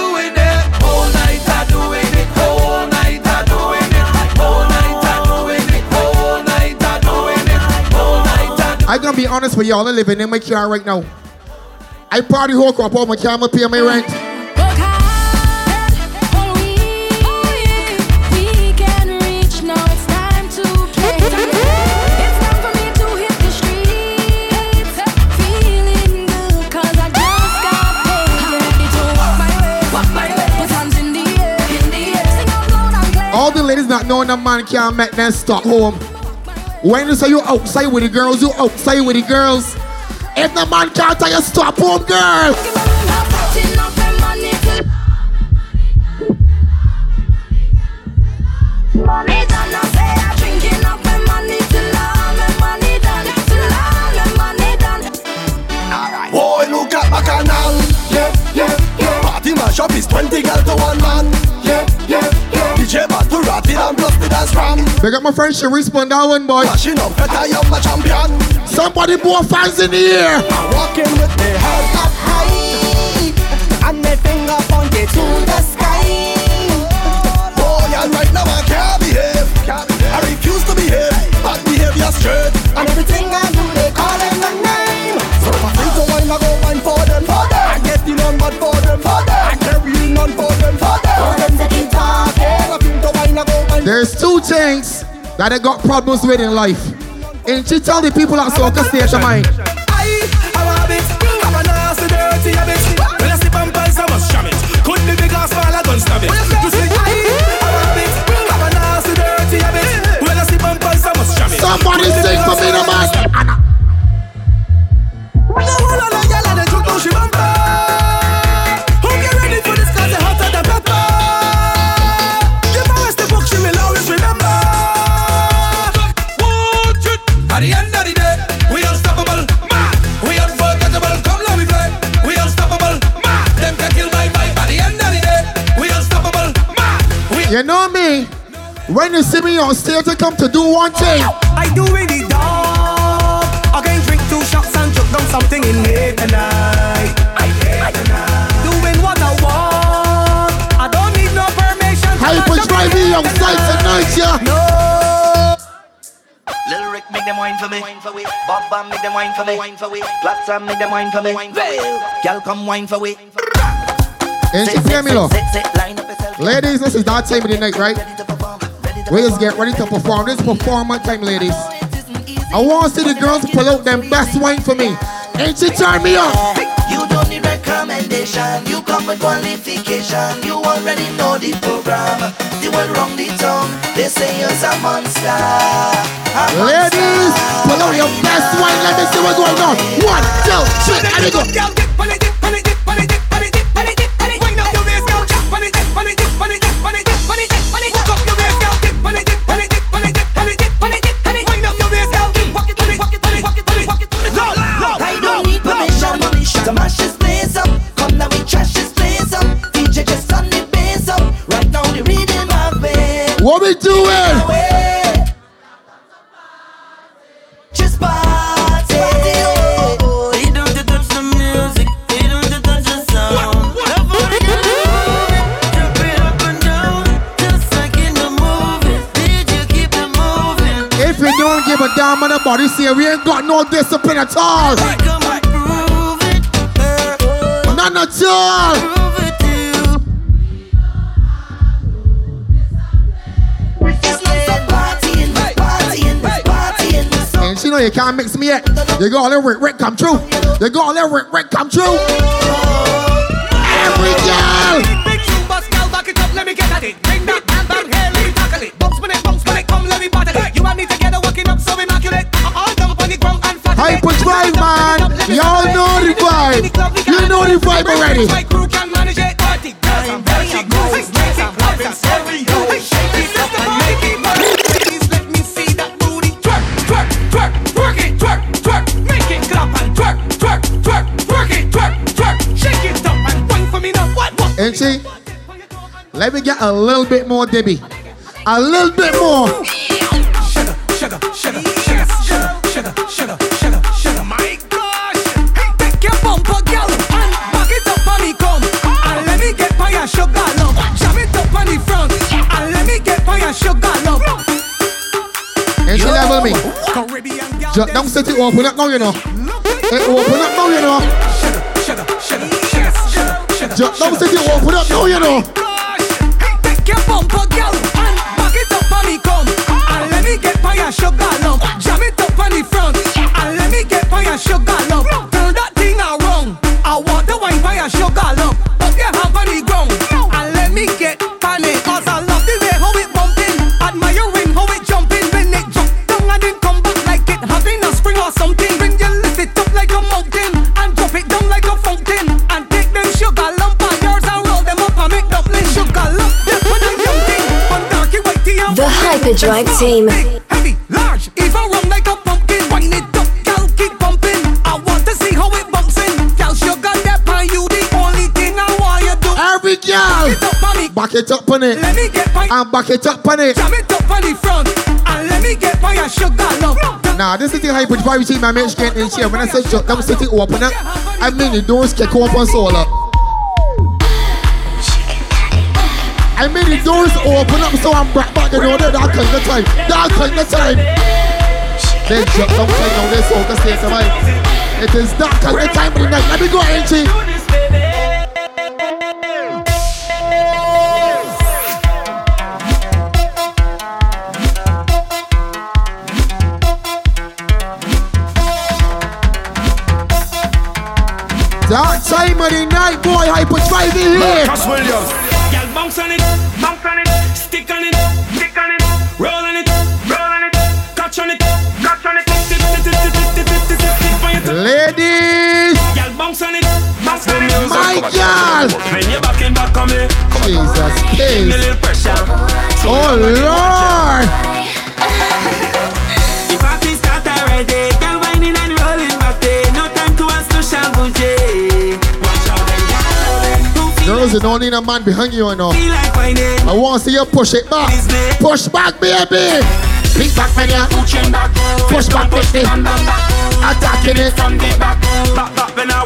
I'm gonna be honest with y'all. I live in my car right now. I party hook up on my car, I'm pay my rent. All the ladies not knowing a man can't make them stop home. When you say you outside with the girls, you outside with the girls. If the man can't tell you stop home, girl. Boy, look at Bacchanal. Yeah, yeah, yeah. Party mash up is 20 girl to one man. Yeah, yeah, yeah. DJ Batu ratted and plus the dance ram. Big up my friend Sharice on that one, boy. Mashing up, better you my champion. Somebody more fans in the air. Walking with the head up high and my finger pointed to the sky. Boy, and right now I can't behave. I refuse to behave. Bad behavior straight. And everything I There's two things that I got problems with in life. And she tell the people at Soca Station, mine. I have a habit, have a nasty dirty habit. When I pants, I must sham it. Could be big or small, I stab it. You see, I have a habit, have a nasty dirty habit. When I slip on I must sham it. Somebody sing for me, the man. You know me? When you see me on stage, I come to do one thing. I do it the dog. I can drink two shots and choke down something in here tonight. I hate tonight. Doing what I want. I don't need no permission. Hyper drive me outside tonight, yeah. No. Lil Rick make them wine for me. Bob Bam make them wine for me. Wine for we. Black Sam make them wine for me. Girl come wine for we. And she hear me, love. Ladies, this is that time of the night, right? We just get ready to perform. This is performance time, ladies. I want to see the girls pull out them best wine for me. Ain't she turn me up? You don't need recommendation. You come with qualification. You already know the program. The world wrong the tongue. They say you're a monster. A Ladies, pull out your best wine. Let me see what's going on. One, two, three, and we go. What we doing? Just party. Don't touch the music, don't touch the sound. Nobody can move it, jump it up and down, just like in the movies. Did keep it moving? If you don't give a damn on the body, see, we ain't got no discipline at all. None at all. And she know you can't mix me yet. You got all that Rick Rick come true. You got all that Rick Rick come true. Every girl. Big shoe bust, girl, back it up, let me get at it. Bring that bang bang, hey, let me tackle it. Bounce when it, bounce when it, come, let me battle it. You and me together, working up so immaculate. All flat. Hyper drive, man. Y'all know the vibe. You know the vibe already. And see, let me get a little bit more, Debbie. A little bit more. Caribbean girl, Ju- Don't set it open up now, you know. It open up now, you know. sugar, sugar, sugar, sugar. Ju- Don't set it open up now, you know. Take your bumper, girl, and back it up on me, come. And let me get by your sugar love. Jam it up on the front, and let me get by your sugar love. Turn that thing around. I want the wine by your sugar love. Hyper Drive team. Heavy, large, even run like a pumpkin. Wind it up, girl, keep pumping. I want to see how it bouncing. Girl, sugar that pan, you the only thing I want you do. Every girl, back it up on it. Let me get my and back it up on it. Jam it up on the front, and let me get my sugar love. Nah, this is the hyper drive team I mentioned in here. When I say shut down city open up, I mean the doors kick open solar. I mean the doors open up so I'm back back you know that that kind of time. That kind of time. Then shut down time now this all the state of mind. It is that kind of time of the night. Let me go, Angie. That time of the night, boy, hyper drive in here. Marcus Williams. Girl, bounce on it, it, bounce. My girl. When you back in back on me, Jesus give me a little pressure. Oh Lord. The party start already. Girl, whining and rolling back there. No time to ask to. Girls, you don't need a man behind you. Like. I want to see you push it back. Push back, baby. Big back, man, yeah. Push back, baby. Attacking it. From the back, back, back when I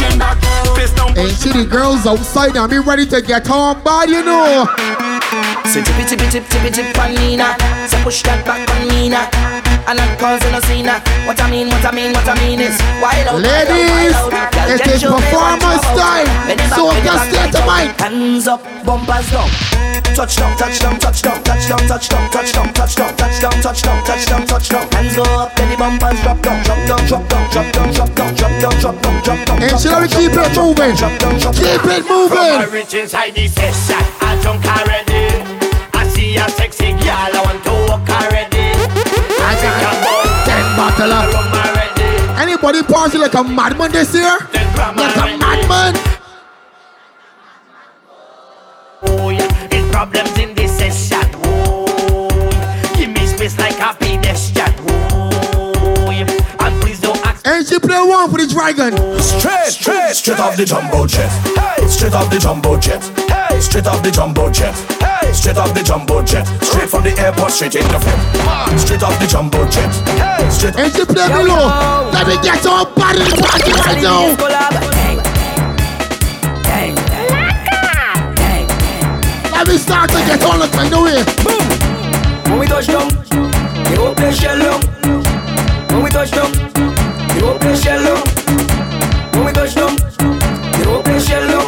when you're pushing back, face down. Ain't she the girls outside and be ready to get on bad, you know. Say tippy tippy tip tippy tip on Nina. Say push that back on Nina. And I'm causing a scene. What I mean, what I mean, what I mean is wild out, Ladies, wild out, wild out. it Girl, is show me what performance time. Bend So bend it just back, stay to bend it Hands up, bumpers down. Touchdown, touchdown, touchdown, touchdown, touchdown, touchdown, touchdown, touchdown, touchdown, touchdown, touchdown. Hands go up, then the bumpers drop down, drop down, drop down, drop down, drop down, drop down, drop down, drop down. And should we keep it moving? Keep it moving. my rich inside the session, I drunk already. I see a sexy girl, I want to walk already. I think I'm Ten bottle of. Anybody party like a madman this year? Like a madman? Oh yeah, problems in this session. Give me space like a pedestrian. And please don't ask. And she play one for the dragon. Straight, straight, straight off the jumbo jet. Hey, straight off the jumbo jet. Hey, straight off the jumbo jet. Hey, straight off the jumbo jet. Straight from the airport, straight in the film. Straight off the jumbo jet. Hey, straight. And she play below. Let me get on bad in party right now. Let me start to get on the kind of way. When we touch down, you go play shell down. When we touch down, you go play shell down. When we touch down, you go play shell down.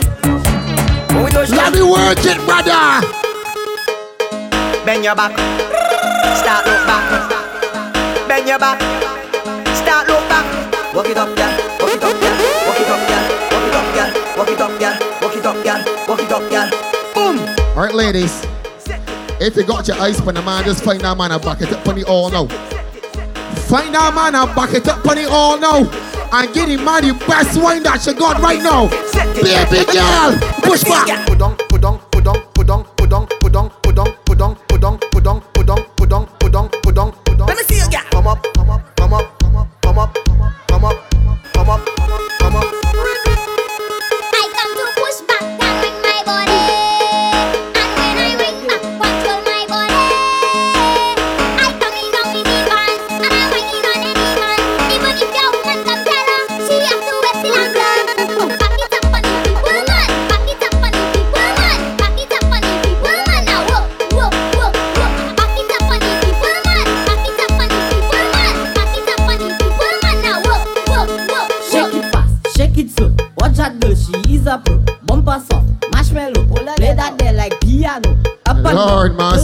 When we touch Let me work it, brother. Bend your back. Start look back. Bend your back. Start look back. Walk it up, girl. Walk it up, girl. Walk it up, girl. Walk it up, girl. Walk it up, girl. Walk it up, girl. Walk it up, girl. Ladies. If you got your eyes on the man, just find that man and back it up on the all now. Find that man and back it up on the all now. And get him man the best wine that you got right now. Baby girl, push back.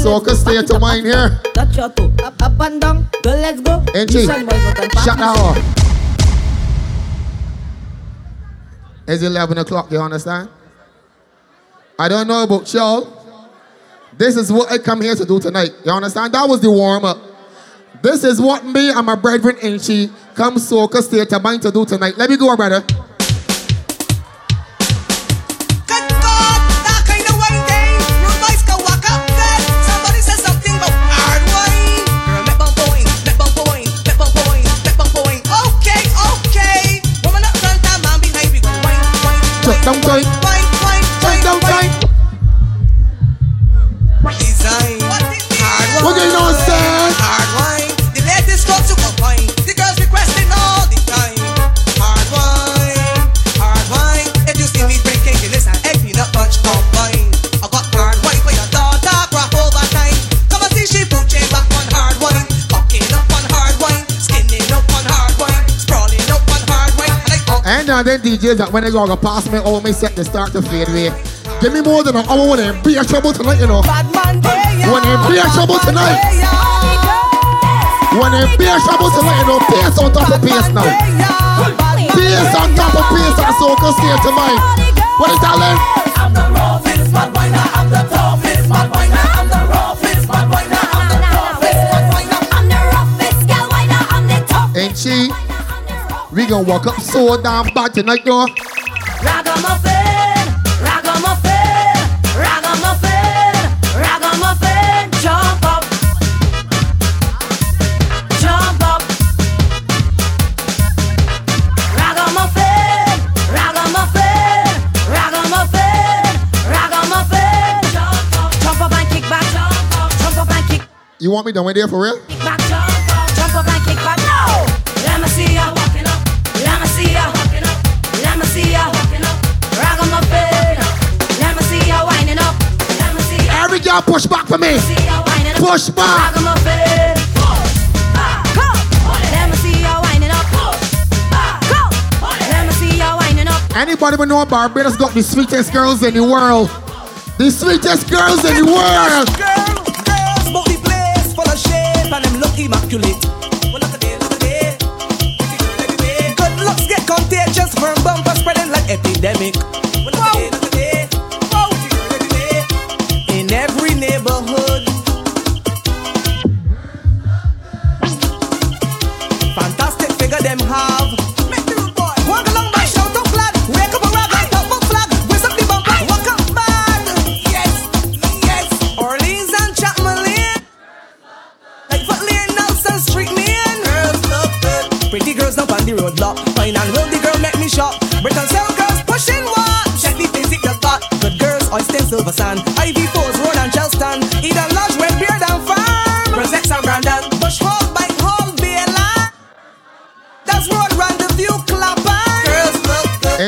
To it up, mine here. Touch your toe. Up, up and down. Girl, let's go. Ain't she? Mission boys, not on Shut that partnership. off. It's 11 o'clock, you understand? I don't know about y'all. This is what I come here to do tonight. You understand? That was the warm up. This is what me and my brethren Inchi come soca state to mind to do tonight. Let me go, brother. Of them DJs that when they go to pass me over me set they start to fade away. Give me more than an hour when they be a trouble tonight, you know. When they be a trouble tonight. When they be a trouble tonight, you know, pace on top of pace now. Pace on top of pace and so can stay to mine. What is that, Len? We gonna walk up so damn bad tonight, yo. Ragamuffin, ragamuffin, ragamuffin, ragamuffin, jump up, jump up. Ragamuffin, ragamuffin, ragamuffin, ragamuffin, jump up, jump up and kick back, jump up, jump up and kick You want me done with there for real? back, go. Let me see ya winding up. Anybody who know Barbados got the sweetest girls in the world? The sweetest girls in the world. Girls, the place full of shape and them look immaculate. Well, look at they, look at they. Good looks get contagious from bumper spreading like epidemic.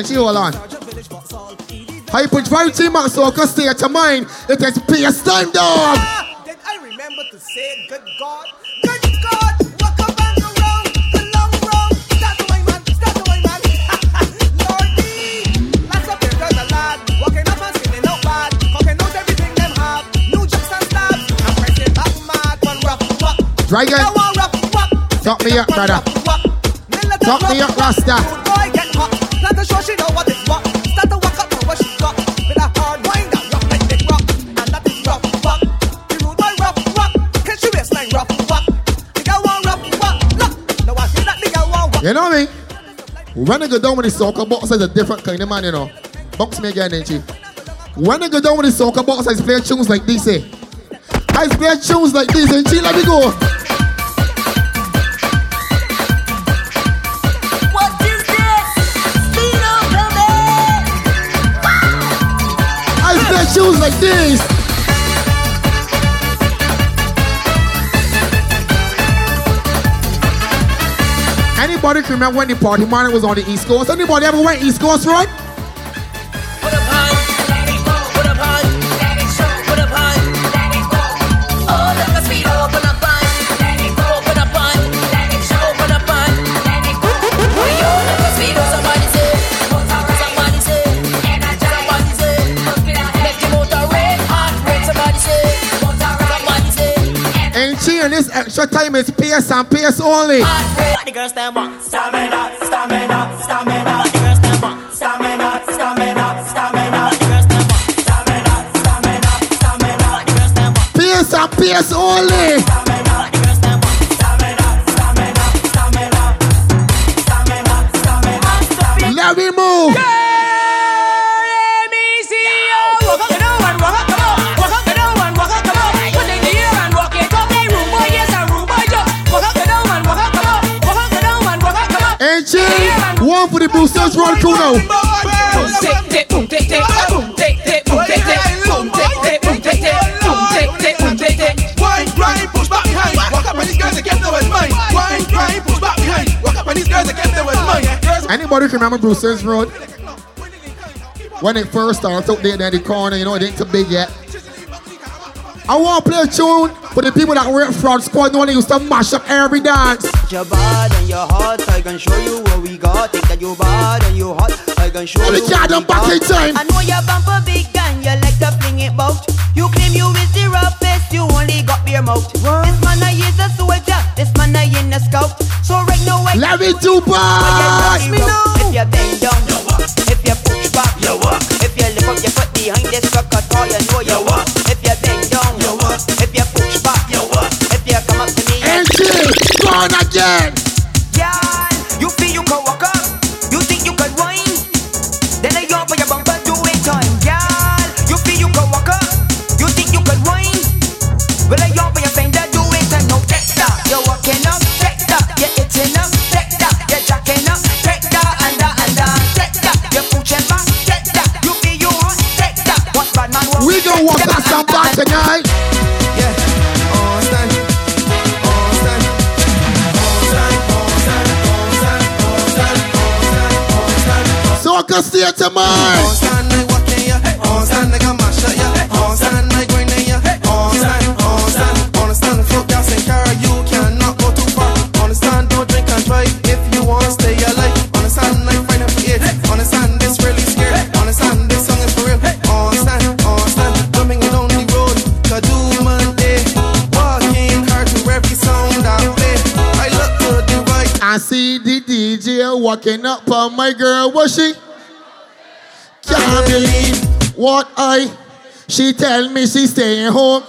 She hold on? High pitch variety man, so I can stay at your mind. It is PS time, dog. Did I remember to say good God? Good God! Up and go round, the long round. Start the way, man. Start the way, man. Lordy! Lots of there's a lad. Walking up and singing out bad. Cooking out everything them have. New jokes and stabs. I'm pressing back mad. One rough walk. Dragon. Now one rough walk. Talk me up, brother. Talk me up, Rasta. Know what. And. Now I the. You know me? When I go down with the soccer box, is a different kind of man, you know. Box me again, ain't she? When I go down with the soccer box, I play tunes like this, eh? I play tunes like this, ain't she? Let me go. Like this. Anybody remember when the party morning was on the East Coast? Anybody ever went East Coast Road? This extra time is PS and PS only. The girls stamina, stamina, stamina. The girls stamina, stamina, stamina. PS and PS only. Boosters run through now. Wine, grind, push back behind. Walk up and these girls against the west mine. Wine, grind, push back behind. Walk up and these girls against the west mine. Anybody can remember Bruce's Road? When it first started out there in the corner, you know, it ain't too big yet. I want to play a tune for the people that were fraud squad know they used to mash up every dance. You're bad and you're hot. I can show you what we got. Think that you bad and you hot. I can show Let you. carry what them we back got. in time. I know your bumper big and you like to fling it bout. You claim you is the roughest. You only got beer mouth. This man I is a soldier. This man I in a scout. So right now I. Let me do Watch me now. If you bend down, you walk. If you push back, you walk. If you lift up your foot behind this sucker tall, you know you walk. Man want? We gonna walk past some back tonight. So I can to. Walking up on my girl. Was she? Can't believe what I. She tell me she staying home.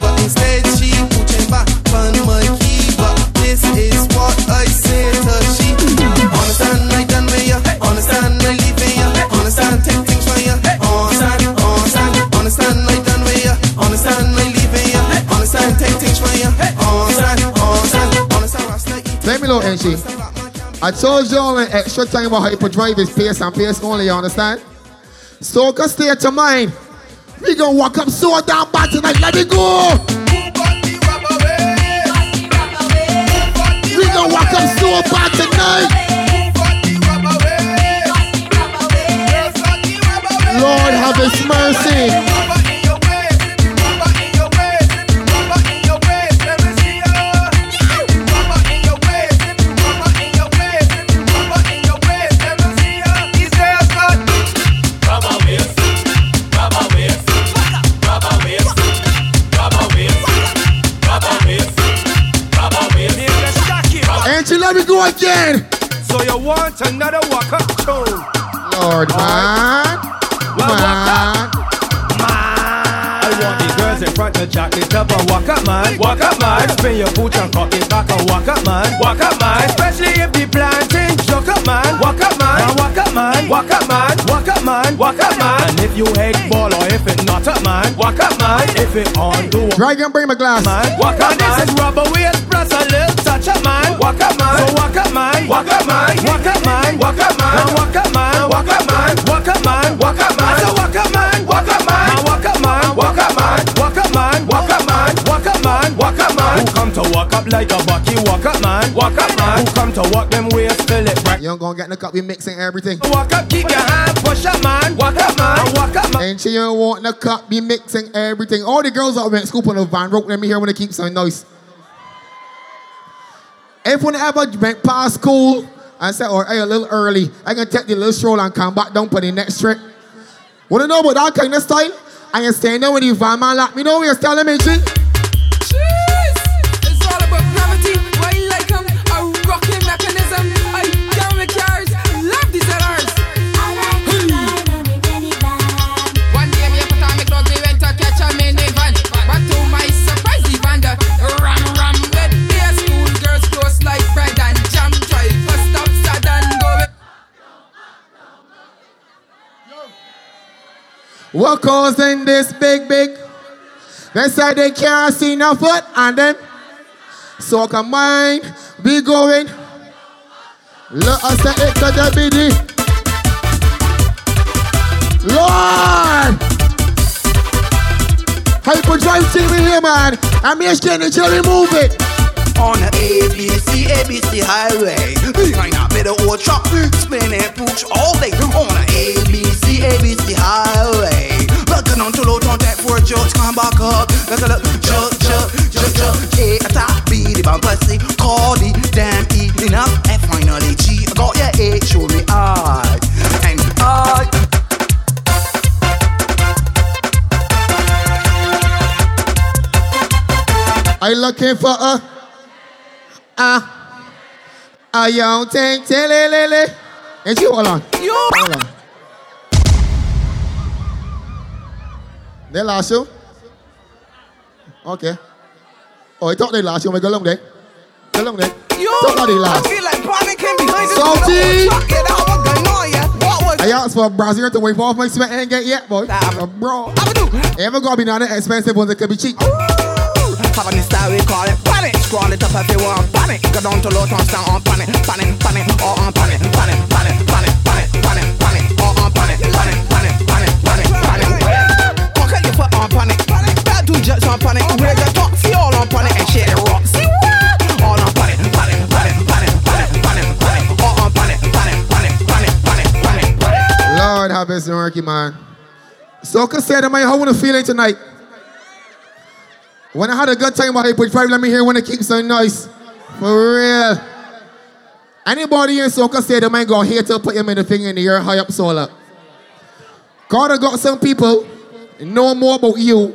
But instead she pushing back on my key But this is what I say to she Understand I done with ya Understand I leaving ya Understand take things from ya Understand, understand Understand I done with ya Understand I leaving ya Understand take things from ya Understand, understand Understand Let me know, NG. I told y'all an extra time about hyperdrive is pace and pace only, you understand? Soca state of mind. We gonna walk up so down bad tonight. Let me go. We gonna walk up so bad tonight. Lord have his mercy. Let me go again. So you want another walk up tune? Lord, man. Man. I want these girls in front of Jack up and walk up, man. Walk up, man. Spin your boots and cock it back and walk up, man. Walk up, man. Especially if the planting shook up, man. Walk up, man. Now walk up, man. Walk up, man. Walk up, man. Walk up, man. And if you head ball or if it not up, man. Walk up, man. If it on do Drag and bring my glass. man. Walk up, man. This is rubber waist plus a little touch up, man. Walk up, man. So walk up, man. Walk up, man. Walk up, man. Walk up, man. Now walk up, man. Walk up, man. Walk up, man. Walk up, man. So walk up, man. Walk up, man. Walk up, man. Walk up, man. Walk up, man. Walk up, man. Who come to walk up like a bucky? Walk up, man. Walk up, man. Who come to walk them waist? Fill it back. You don't gonna get in the cup, we mixing everything. Walk up, keep your hand, push up, man. Walk up, man. Walk up, man. And she don't want the cup, be mixing everything. All the girls that went scoop on the van rope, let me hear when they keep saying noise. If one ever went past school and said, or hey, a little early, I can take the little stroll and come back down for the next trip. Wanna know about that kind of style? I can stand there with the van man like me know where you're telling me shit. What causing this big, big? They say they can't see no foot and then so come mind be going. Let us say it's a WD. Lord! Hyperdrive team in here, man. I'm just getting the jelly move it on the ABC, ABC highway. Behind a better old truck, spinning push all day on the ABC, ABC highway. Looking on to low on that for jokes, come back up. Look at jump, jump, jump, jump. A top B, the bumper, C, call the damn E, enough. F finally, G, I got your A, show me I. And I. I looking for a a a young tank telelele? Ain't you hold on? Hold on. They lost you? Okay. Oh, I thought they lost you. Me go long day. Go long day. Talk about they. I feel like panicking behind the Salty. truck. Yeah, that was going on, yeah. What was I asked for a Brazilian to wave off my sweat ain't get yet, boy. Uh, bro. Ever gonna be none of expensive ones that could be cheap. Having this style we call it panic. Scroll it up if you want panic. Go down to low town stand on panic, panic, panic, or on panic, panic, panic, panic, panic, panic, panic, or on panic, panic, panic, panic, panic, panic. Fuck it, you put on panic. That do jets on panic. Where the top see all on panic and shit rock. See what? All on panic, panic, panic, panic, panic, panic, panic, all on panic, panic, panic, panic, panic, panic. Lord have mercy, Murky man. So, can say to my how wanna feeling tonight? When I had a good time with Hyperdrive, let me hear when it keeps so nice. For real. Anybody in Soca say they might go here to put him in middle finger in the air high up solar. God I got some people know more about you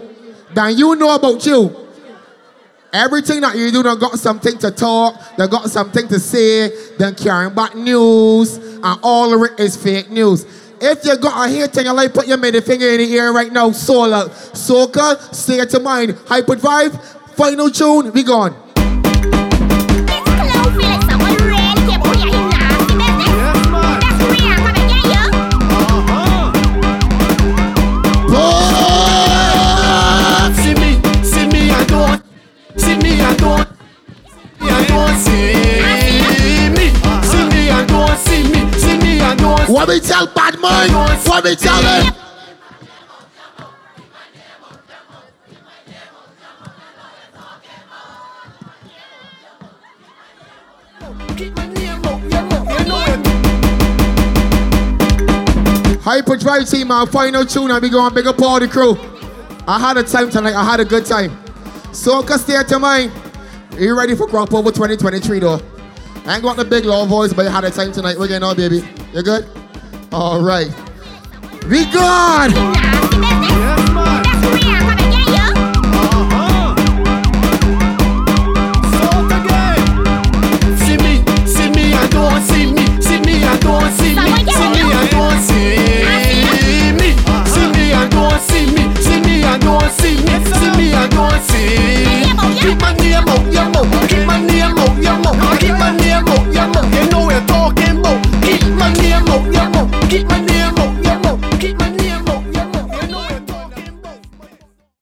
than you know about you. Everything that you do, they got something to talk, they got something to say, They're carrying back news, and all of it is fake news. If you got a hate and you like put your middle finger in the air right now, solar, soca, say it to mine, hyper vibe, final tune, we gone. See me, see me, I don't. See me, I don't. I don't see me. See me, I don't see me. See me, I don't. What we tell bad mind? What we tell them? Hyperdrive team, our final tune, and we go and big up all the crew. I had a time tonight, I had a good time. Soca state of mind. Are you ready for Crop Over 2023 though? I ain't got the big loud voice, but you had a time tonight. We're getting on, baby. You good? All right. We gone! So again, see me, and don't see me, See me I don't see me. See me and don't see me. See me and don't see me, don't see. See me don't see. Keep my name up, your. Keep my name up, your. Keep my name up. You know we're talking about. Keep my name up. Keep my name up. Keep my